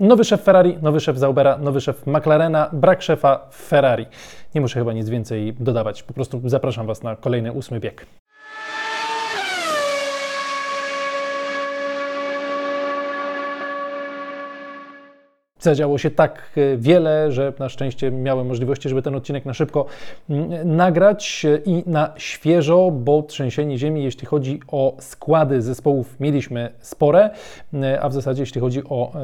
Nowy szef Ferrari, nowy szef Zaubera, nowy szef McLarena, brak szefa Ferrari. Nie muszę chyba nic więcej dodawać. Po prostu zapraszam Was na kolejny ósmy bieg. Zadziało się tak e, wiele, że na szczęście miałem możliwości, żeby ten odcinek na szybko mm, nagrać i na świeżo, bo trzęsienie ziemi, jeśli chodzi o składy zespołów, mieliśmy spore, e, a w zasadzie jeśli chodzi o e,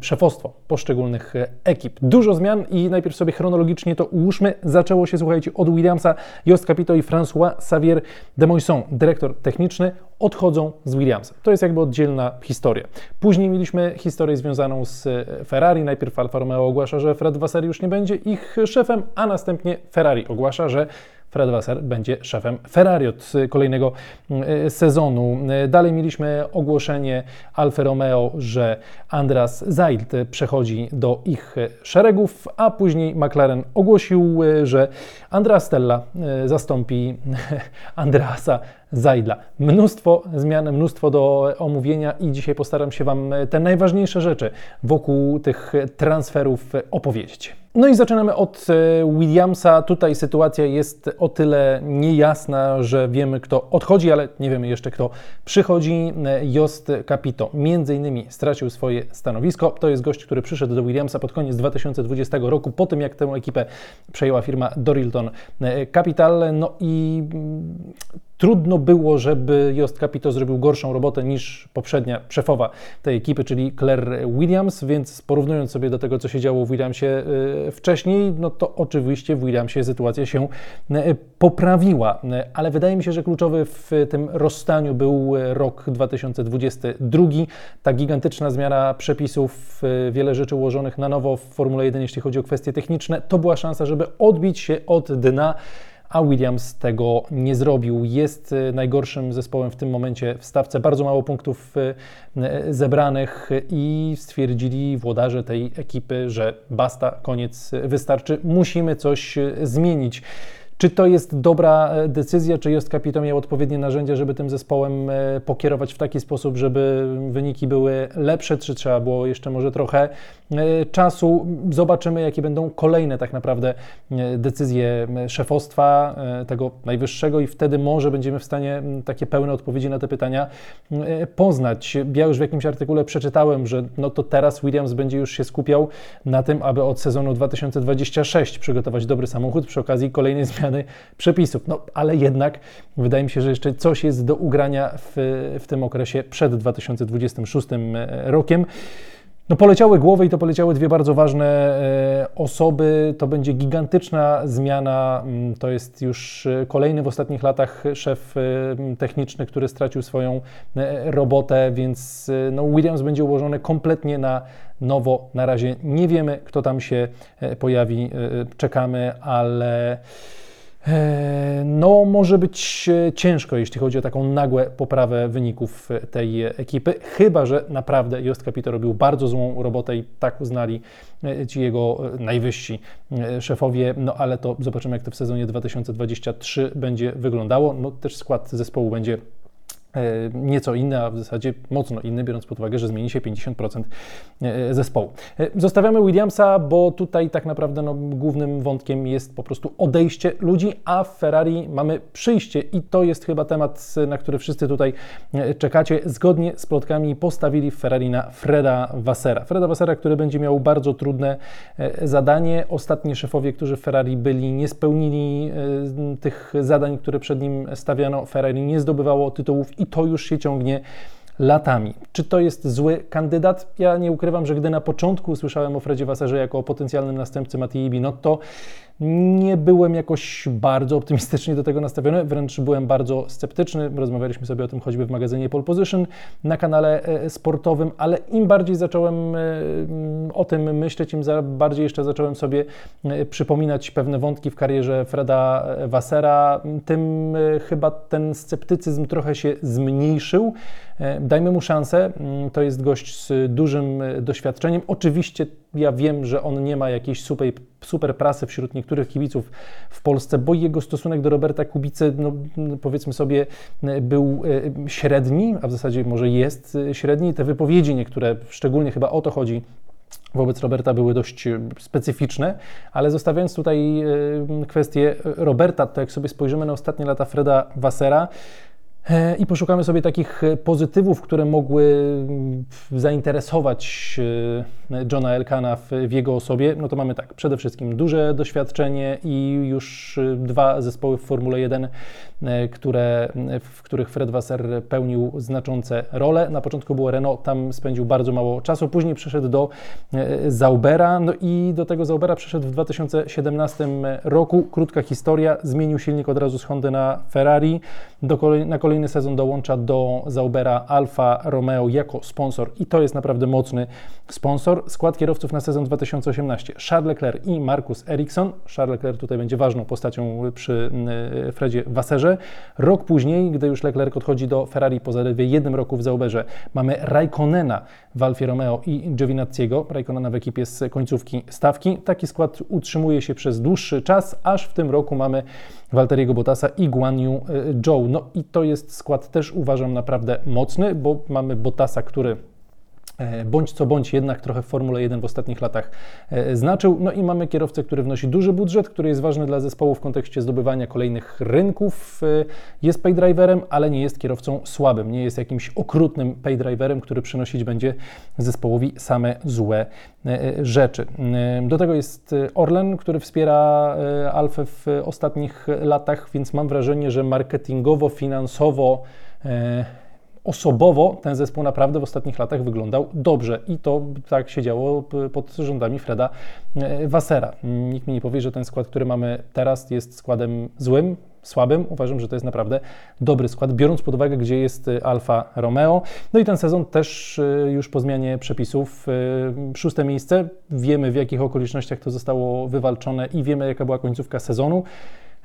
szefostwo poszczególnych ekip. Dużo zmian i najpierw sobie chronologicznie to ułóżmy. Zaczęło się, słuchajcie, od Williamsa, Jost Capito i François Xavier de Moisson, dyrektor techniczny, odchodzą z Williamsa. To jest jakby oddzielna historia. Później mieliśmy historię związaną z Ferrari, Najpierw Alfa Romeo ogłasza, że Fred Vasseur już nie będzie ich szefem, a następnie Ferrari ogłasza, że Fred Vasseur będzie szefem Ferrari od kolejnego mm, sezonu. Dalej mieliśmy ogłoszenie Alfa Romeo, że Andras Zailt przechodzi do ich szeregów, a później McLaren ogłosił, że Andrea Stella e, zastąpi Andreasa Zajdla. Mnóstwo zmian, mnóstwo do omówienia i dzisiaj postaram się Wam te najważniejsze rzeczy wokół tych transferów opowiedzieć. No i zaczynamy od e, Williamsa. Tutaj sytuacja jest o tyle niejasna, że wiemy, kto odchodzi, ale nie wiemy jeszcze, kto przychodzi. E, Jost Capito między innymi stracił swoje stanowisko. To jest gość, który przyszedł do Williamsa pod koniec 2020 roku, po tym jak tę ekipę przejęła firma Dorilton Capital. No i mm, trudno było, żeby Jost Capito zrobił gorszą robotę niż poprzednia szefowa tej ekipy, czyli Claire Williams, więc porównując sobie do tego, co się działo w Williamsie y, wcześniej, no to oczywiście w Williamsie sytuacja się y, poprawiła, ale wydaje mi się, że kluczowy w tym rozstaniu był rok 2022. Ta gigantyczna zmiana przepisów, wiele rzeczy ułożonych na nowo w Formule 1, jeśli chodzi o kwestie techniczne, to była szansa, żeby odbić się od dna a Williams tego nie zrobił. Jest y, najgorszym zespołem w tym momencie w stawce. Bardzo mało punktów y, y, zebranych i stwierdzili włodarze tej ekipy, że basta, koniec, wystarczy. Musimy coś zmienić. Czy to jest dobra e, decyzja, czy Jost Capito miał odpowiednie narzędzia, żeby tym zespołem e, pokierować w taki sposób, żeby wyniki były lepsze, czy trzeba było jeszcze może trochę e, czasu? Zobaczymy, jakie będą kolejne tak naprawdę decyzje szefostwa tego najwyższego i wtedy może będziemy w stanie takie pełne odpowiedzi na te pytania poznać. Ja już w jakimś artykule przeczytałem, że no to teraz Williams będzie już się skupiał na tym, aby od sezonu 2026 przygotować dobry samochód przy okazji kolejnej zmiany zmiany przepisów. No, ale jednak wydaje mi się, że jeszcze coś jest do ugrania w, w tym okresie przed 2026 e, rokiem. No poleciały głowy i to poleciały dwie bardzo ważne e, osoby. To będzie gigantyczna zmiana. Mm, to jest już e, kolejny w ostatnich latach szef techniczny, który stracił swoją robotę, więc no, Williams będzie ułożony kompletnie na nowo. Na razie nie wiemy, kto tam się pojawi. Czekamy, ale. E, no, może być e, ciężko, jeśli chodzi o taką nagłe poprawę wyników tej ekipy, chyba że naprawdę Jost Capito robił bardzo złą robotę i tak uznali e, ci jego najwyżsi szefowie, no ale to zobaczymy, jak to w sezonie 2023 będzie wyglądało. No, też skład zespołu będzie E, nieco inny, a w zasadzie mocno inny, biorąc pod uwagę, że zmieni się 50% e, zespołu. E, zostawiamy Williamsa, bo tutaj tak naprawdę no, głównym wątkiem jest po prostu odejście ludzi, a w Ferrari mamy przyjście i to jest chyba temat, na który wszyscy tutaj czekacie. Zgodnie z plotkami postawili w Ferrari na Freda Wassera. Freda Wassera, który będzie miał bardzo trudne zadanie. Ostatni szefowie, którzy w Ferrari byli, nie spełnili tych zadań, które przed nim stawiano. Ferrari nie zdobywało tytułów i to już się ciągnie latami. Czy to jest zły kandydat? Ja nie ukrywam, że gdy na początku usłyszałem o Fredzie Wasserze jako o potencjalnym następcy Mattii Binotto, nie byłem jakoś bardzo optymistycznie do tego nastawiony, wręcz byłem bardzo sceptyczny. Rozmawialiśmy sobie o tym choćby w magazynie Pole Position na kanale e, sportowym, ale im bardziej zacząłem e, o tym myśleć, im bardziej jeszcze zacząłem sobie e, przypominać pewne wątki w karierze Freda Wassera, tym chyba ten sceptycyzm trochę się zmniejszył. Dajmy mu szansę. Mm, to jest gość z dużym doświadczeniem. Oczywiście ja wiem, że on nie ma jakiejś super, super prasy wśród niektórych kibiców w Polsce, bo jego stosunek do Roberta Kubicy, no, powiedzmy sobie, był e, średni, a w zasadzie może jest e, średni. Te wypowiedzi niektóre, szczególnie chyba o to chodzi, wobec Roberta były dość specyficzne, ale zostawiając tutaj kwestię Roberta, to jak sobie spojrzymy na ostatnie lata Freda Wassera, E, I poszukamy sobie takich e, pozytywów, które mogły mm, zainteresować e, Johna Elkana w, jego osobie. No to mamy tak, przede wszystkim duże doświadczenie i już dwa zespoły w Formule 1, które, w których Fred Wasser pełnił znaczące role. Na początku było Renault, tam spędził bardzo mało czasu, później przeszedł do Zaubera, no i do tego Zaubera przeszedł w 2017 roku. Krótka historia, zmienił silnik od razu z Hondy na Ferrari, do kolej, na kolejny sezon dołącza do Zaubera Alfa Romeo jako sponsor i to jest naprawdę mocny sponsor. Skład kierowców na sezon 2018 Charles Leclerc i Marcus Ericsson. Charles Leclerc tutaj będzie ważną postacią przy y, Fredzie Wasserze. Rok później, gdy już Leclerc odchodzi do Ferrari po zaledwie jednym roku w Zauberze, mamy Raikkonena w Alfie Romeo i Giovinazziego. Raikkonena w ekipie z końcówki stawki. Taki skład utrzymuje się przez dłuższy czas, aż w tym roku mamy Walteriego Bottasa i Guan Yu y, Zhou. No i to jest skład też uważam naprawdę mocny, bo mamy Bottasa, który E, bądź co bądź jednak trochę w Formule 1 w ostatnich latach e, znaczył. No i mamy kierowcę, który wnosi duży budżet, który jest ważny dla zespołu w kontekście zdobywania kolejnych rynków. E, jest paydriverem, ale nie jest kierowcą słabym, nie jest jakimś okrutnym paydriverem, który przynosić będzie zespołowi same złe rzeczy. Do tego jest Orlen, który wspiera Alfę w ostatnich latach, więc mam wrażenie, że marketingowo, finansowo osobowo ten zespół naprawdę w ostatnich latach wyglądał dobrze i to tak się działo pod rządami Freda e, Wassera. Nikt mi nie powie, że ten skład, który mamy teraz jest składem złym, słabym. Uważam, że to jest naprawdę dobry skład, biorąc pod uwagę, gdzie jest e, Alfa Romeo. No i ten sezon też e, już po zmianie przepisów szóste miejsce. Wiemy w jakich okolicznościach to zostało wywalczone i wiemy jaka była końcówka sezonu.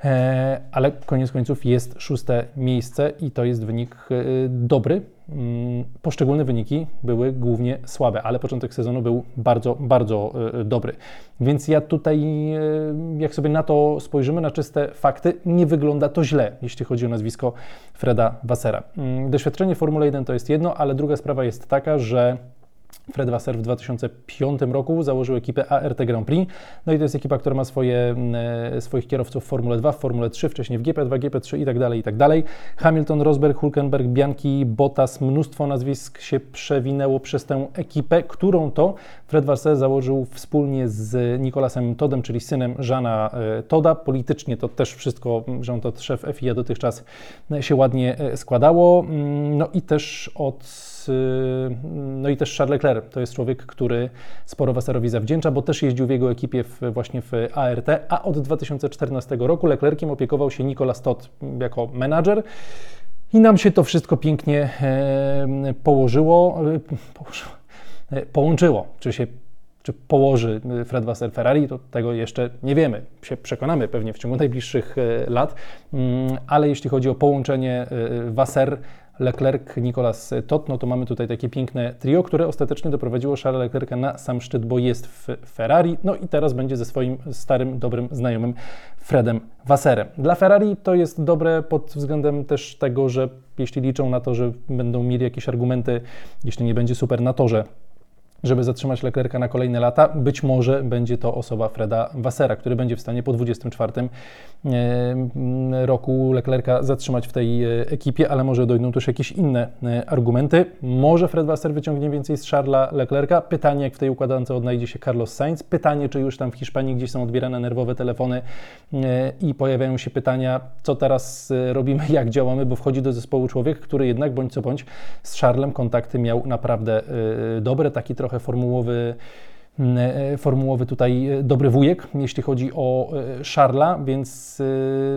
E, ale koniec końców jest szóste miejsce i to jest wynik e, dobry. Mm, poszczególne wyniki były głównie słabe, ale początek sezonu był bardzo, bardzo e, dobry. Więc ja tutaj, jak sobie na to spojrzymy, na czyste fakty, nie wygląda to źle, jeśli chodzi o nazwisko Freda Wassera. Mm, doświadczenie Formuły 1 to jest jedno, ale druga sprawa jest taka, że Fred Wasser w 2005 roku założył ekipę ART Grand Prix. No i to jest ekipa, która ma swoje, e, swoich kierowców w Formule 2, w Formule 3, wcześniej w GP2, GP3 i tak dalej, i tak dalej. Hamilton, Rosberg, Hulkenberg, Bianchi, Bottas, mnóstwo nazwisk się przewinęło przez tę ekipę, którą to Fred Wasser założył wspólnie z Nicolasem Todem, czyli synem Żana e, Toda. Politycznie to też wszystko, Jean Todt, szef FIA dotychczas się ładnie e, składało. Mm, no i też od no i też Charles Leclerc to jest człowiek, który sporo Wasserowi zawdzięcza, bo też jeździł w jego ekipie w, właśnie w ART, a od 2014 roku Leclerciem opiekował się Nicolas Todt jako menadżer. I nam się to wszystko pięknie e, położyło, e, położyło e, połączyło. Czy się czy położy Fred Wasser Ferrari, to tego jeszcze nie wiemy. Się przekonamy pewnie w ciągu najbliższych lat, mm, ale jeśli chodzi o połączenie Wasser Leclerc, Nicolas Tot, no to mamy tutaj takie piękne trio, które ostatecznie doprowadziło Charlesa Leclerca na sam szczyt, bo jest w Ferrari, no i teraz będzie ze swoim starym, dobrym znajomym Fredem Wasserem. Dla Ferrari to jest dobre pod względem też tego, że jeśli liczą na to, że będą mieli jakieś argumenty, jeśli nie będzie super na torze, żeby zatrzymać Leclerca na kolejne lata. Być może będzie to osoba Freda Wassera, który będzie w stanie po 24 e, roku Leclerca zatrzymać w tej e, ekipie, ale może dojdą też jakieś inne e, argumenty. Może Fred Wasser wyciągnie więcej z Charlesa Leclerca. Pytanie, jak w tej układance odnajdzie się Carlos Sainz. Pytanie, czy już tam w Hiszpanii gdzieś są odbierane nerwowe telefony i pojawiają się pytania, co teraz robimy, jak działamy, bo wchodzi do zespołu człowiek, który jednak bądź co bądź z Charlesem kontakty miał naprawdę dobre, taki trochę trochę formułowy mm, e, formułowy tutaj e, dobry wujek, jeśli chodzi o e, Szarla, więc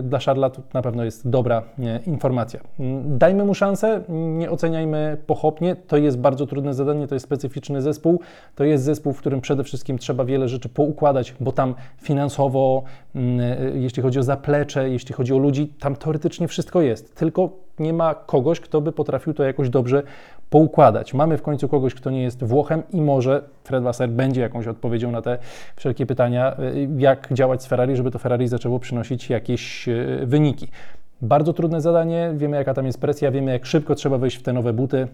dla Szarla to na pewno jest dobra informacja. Mm, dajmy mu szansę, nie oceniajmy pochopnie. To jest bardzo trudne zadanie, to jest specyficzny zespół. To jest zespół, w którym przede wszystkim trzeba wiele rzeczy poukładać, bo tam finansowo, mm, jeśli chodzi o zaplecze, jeśli chodzi o ludzi, tam teoretycznie wszystko jest. Tylko nie ma kogoś, kto by potrafił to jakoś dobrze poukładać. Mamy w końcu kogoś, kto nie jest Włochem i może Fred Wasser będzie jakąś odpowiedzią na te wszelkie pytania, y, jak działać z Ferrari, żeby to Ferrari zaczęło przynosić jakieś y, wyniki. Bardzo trudne zadanie, wiemy jaka tam jest presja, wiemy jak szybko trzeba wejść w te nowe buty.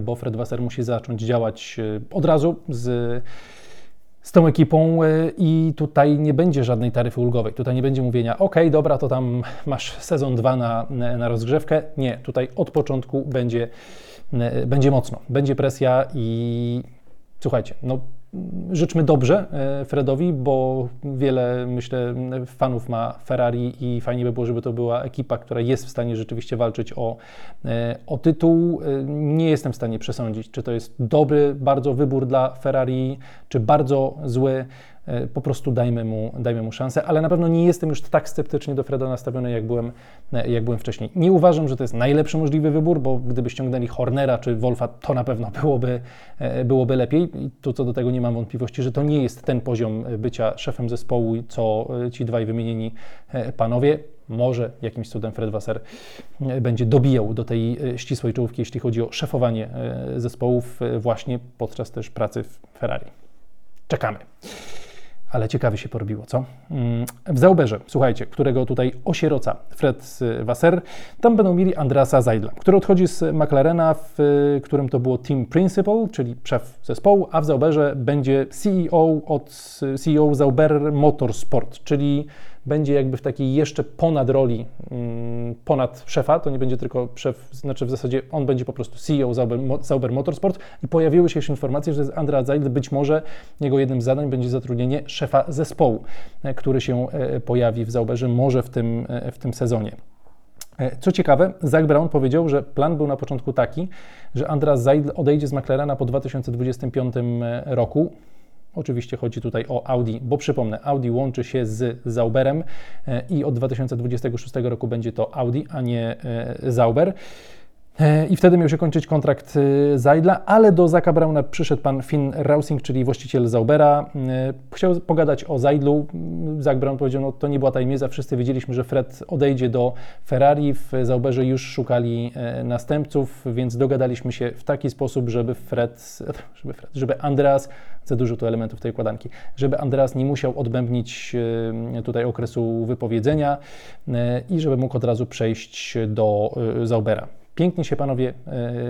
bo Fred Wasser musi zacząć działać od razu z z tą ekipą i tutaj nie będzie żadnej taryfy ulgowej. Tutaj nie będzie mówienia, ok, dobra, to tam masz sezon 2 na, na rozgrzewkę. Nie, tutaj od początku będzie, będzie mocno, będzie presja i słuchajcie, no życzmy dobrze e, Fredowi, bo wiele, myślę, fanów ma Ferrari i fajnie by było, żeby to była ekipa, która jest w stanie rzeczywiście walczyć o, e, o tytuł. E, nie jestem w stanie przesądzić, czy to jest dobry bardzo wybór dla Ferrari, czy bardzo zły. E, po prostu dajmy mu, dajmy mu szansę, ale na pewno nie jestem już tak sceptycznie do Freda nastawiony, jak byłem, e, jak byłem wcześniej. Nie uważam, że to jest najlepszy możliwy wybór, bo gdyby ściągnęli Hornera czy Wolfa, to na pewno byłoby, e, byłoby lepiej. I tu co do tego nie mam wątpliwości, że to nie jest ten poziom bycia szefem zespołu, co ci dwaj wymienieni panowie. Może jakimś cudem Fred Wasser będzie dobijał do tej ścisłej czołówki, jeśli chodzi o szefowanie zespołów właśnie podczas też pracy w Ferrari. Czekamy ale ciekawie się porobiło, co? Mm, w Zauberze, słuchajcie, którego tutaj osieroca Fred Wasser, tam będą mieli Andrasa Zajdla, który odchodzi z McLarena, w którym to było team principal, czyli szef zespołu, a w Zauberze będzie CEO od CEO Zauber Motorsport, czyli będzie jakby w takiej jeszcze ponad roli, mm, ponad szefa, to nie będzie tylko szef, znaczy w zasadzie on będzie po prostu CEO Zauber, Motorsport i pojawiły się już informacje, że Andrea Zajdl być może jego jednym z zadań będzie zatrudnienie szefa zespołu, e, który się e, pojawi w Zauberze może w tym, e, w tym sezonie. Co ciekawe, Zach Brown powiedział, że plan był na początku taki, że Andras Zajdl odejdzie z McLarena po 2025 roku. Oczywiście chodzi tutaj o Audi, bo przypomnę, Audi łączy się z Zauberem e, i od 2026 roku będzie to Audi, a nie e, Zauber. E, I wtedy miał się kończyć kontrakt Zajdla, ale do Zaka Brauna przyszedł pan Finn Rausing, czyli właściciel Zaubera. Chciał pogadać o Zajdlu. Zak Brown powiedział, no to nie była tajemnica, wszyscy wiedzieliśmy, że Fred odejdzie do Ferrari. W Zauberze już szukali następców, więc dogadaliśmy się w taki sposób, żeby Fred, żeby, Fred, żeby Andreas za dużo tu elementów tej układanki, żeby Andreas nie musiał odbębnić e, tutaj okresu wypowiedzenia e, i żeby mógł od razu przejść do e, Zaubera. Pięknie się panowie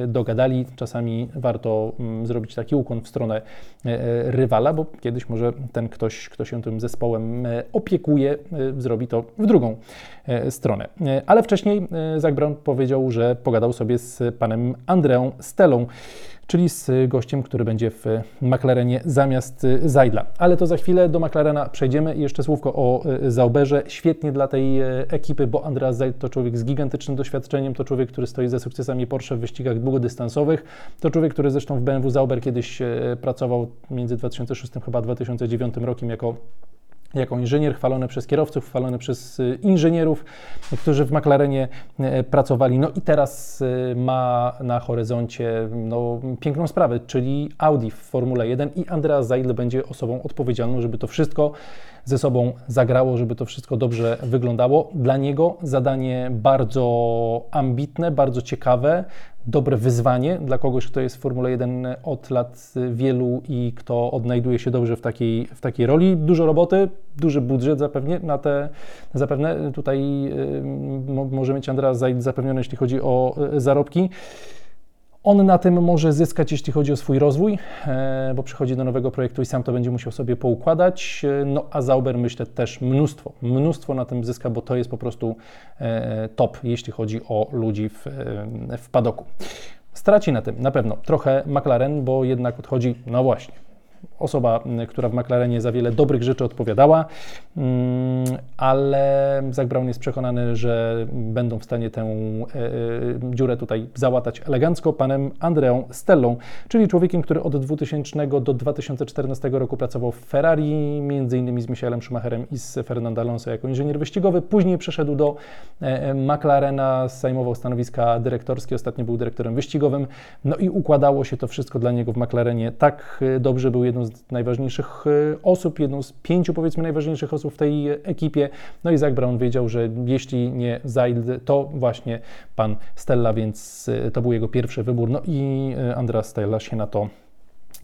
dogadali. Czasami warto mm, zrobić taki ukłon w stronę rywala, bo kiedyś może ten ktoś, kto się tym zespołem opiekuje, zrobi to w drugą stronę. Ale wcześniej Zach Brown powiedział, że pogadał sobie z panem Andreą Stelą czyli z gościem, który będzie w McLarenie zamiast Zajdla. Ale to za chwilę do McLarena przejdziemy jeszcze słówko o e, Zauberze. Świetnie dla tej e, ekipy, bo Andreas Zajd to człowiek z gigantycznym doświadczeniem, to człowiek, który stoi za sukcesami Porsche w wyścigach długodystansowych, to człowiek, który zresztą w BMW Zauber kiedyś e, pracował między 2006 chyba 2009 rokiem jako jako inżynier, chwalony przez kierowców, chwalony przez y, inżynierów, którzy w McLarenie y, pracowali. No i teraz y, ma na horyzoncie no, piękną sprawę, czyli Audi w Formule 1 i Andreas Seidl będzie osobą odpowiedzialną, żeby to wszystko ze sobą zagrało, żeby to wszystko dobrze wyglądało. Dla niego zadanie bardzo ambitne, bardzo ciekawe, dobre wyzwanie dla kogoś, kto jest w Formule 1 od lat wielu i kto odnajduje się dobrze w takiej, w takiej roli. Dużo roboty, duży budżet zapewnie na te, zapewne tutaj y, może mieć Andreas Zaid zapewniony, jeśli chodzi o y, zarobki. On na tym może zyskać, jeśli chodzi o swój rozwój, e, bo przychodzi do nowego projektu i sam to będzie musiał sobie poukładać. E, no a Zauber myślę też mnóstwo, mnóstwo na tym zyska, bo to jest po prostu e, top, jeśli chodzi o ludzi w, w padoku. Straci na tym na pewno trochę McLaren, bo jednak odchodzi, no właśnie, osoba, która w McLarenie za wiele dobrych rzeczy odpowiadała, mm, ale Zach Brown jest przekonany, że będą w stanie tę e, e, dziurę tutaj załatać elegancko panem Andreą Stellą, czyli człowiekiem, który od 2000 do 2014 roku pracował w Ferrari, między innymi z Michaelem Schumacherem i z Fernando Alonso jako inżynier wyścigowy. Później przeszedł do e, McLarena, zajmował stanowiska dyrektorskie, ostatnio był dyrektorem wyścigowym, no i układało się to wszystko dla niego w McLarenie tak dobrze, był jedną z najważniejszych e, osób, jedną z pięciu powiedzmy najważniejszych osób w tej ekipie. No i Zach Brown wiedział, że jeśli nie Zaid, to właśnie pan Stella, więc e, to był jego pierwszy wybór. No i e, Andrea Stella się na to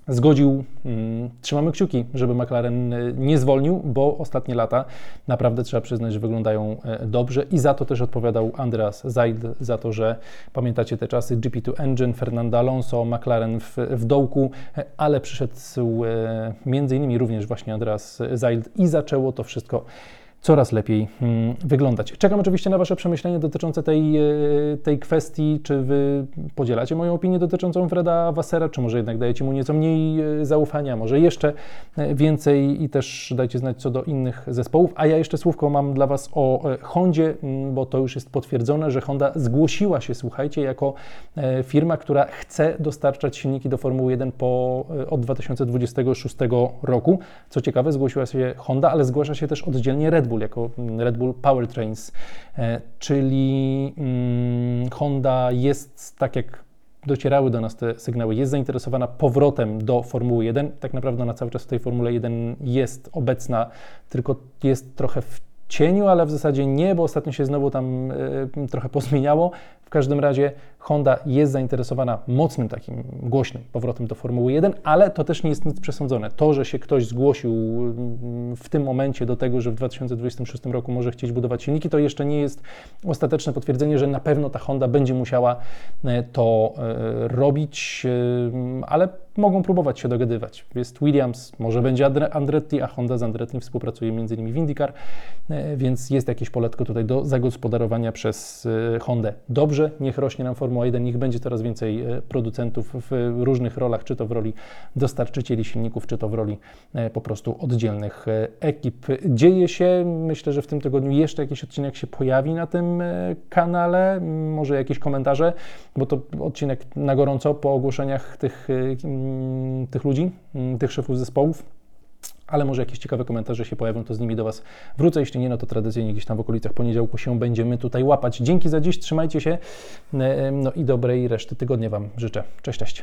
zgodził. Mm, trzymamy kciuki, żeby McLaren e, nie zwolnił, bo ostatnie lata naprawdę trzeba przyznać, że wyglądają e, dobrze i za to też odpowiadał Andreas Seidl, za to, że pamiętacie te czasy GP2 Engine, Fernando Alonso, McLaren w, w dołku, e, ale przyszedł między innymi również właśnie Andreas Seidl i zaczęło to wszystko coraz lepiej mm, wyglądać. Czekam oczywiście na Wasze przemyślenia dotyczące tej, e, tej kwestii. Czy Wy podzielacie moją opinię dotyczącą Freda Wassera, czy może jednak dajecie mu nieco mniej e, zaufania, może jeszcze e, więcej i też dajcie znać co do innych zespołów. A ja jeszcze słówko mam dla Was o Hondzie, mm, bo to już jest potwierdzone, że Honda zgłosiła się, słuchajcie, jako firma, która chce dostarczać silniki do Formuły 1 po, od 2026 roku. Co ciekawe, zgłosiła się Honda, ale zgłasza się też oddzielnie Red Bull, jako mm, Red Bull Powertrains, e, czyli mm, Honda jest, tak jak docierały do nas te sygnały, jest zainteresowana powrotem do Formuły 1. Tak naprawdę ona cały czas w tej Formule 1 jest obecna, tylko jest trochę w cieniu, ale w zasadzie nie, bo ostatnio się znowu tam y, trochę pozmieniało. W każdym razie Honda jest zainteresowana mocnym takim głośnym powrotem do Formuły 1, ale to też nie jest nic przesądzone. To, że się ktoś zgłosił mm, w tym momencie do tego, że w 2026 roku może chcieć budować silniki, to jeszcze nie jest ostateczne potwierdzenie, że na pewno ta Honda będzie musiała e, to e, robić, e, ale mogą próbować się dogadywać. Jest Williams, może będzie Andretti, a Honda z Andretti współpracuje m.in. w IndyCar, więc jest jakieś poletko tutaj do zagospodarowania przez Hondę. Dobrze, niech rośnie nam Formuła 1, niech będzie coraz więcej e, producentów w różnych rolach, czy to w roli dostarczycieli silników, czy to w roli e, po prostu oddzielnych e, ekip. Dzieje się, myślę, że w tym tygodniu jeszcze jakiś odcinek się pojawi na tym kanale, może jakieś komentarze, bo to odcinek na gorąco po ogłoszeniach tych, tych ludzi, tych szefów zespołów ale może jakieś ciekawe komentarze się pojawią, to z nimi do Was wrócę. Jeśli nie, no to tradycyjnie gdzieś tam w okolicach poniedziałku się będziemy tutaj łapać. Dzięki za dziś, trzymajcie się, no i dobrej reszty tygodnia Wam życzę. Cześć, cześć.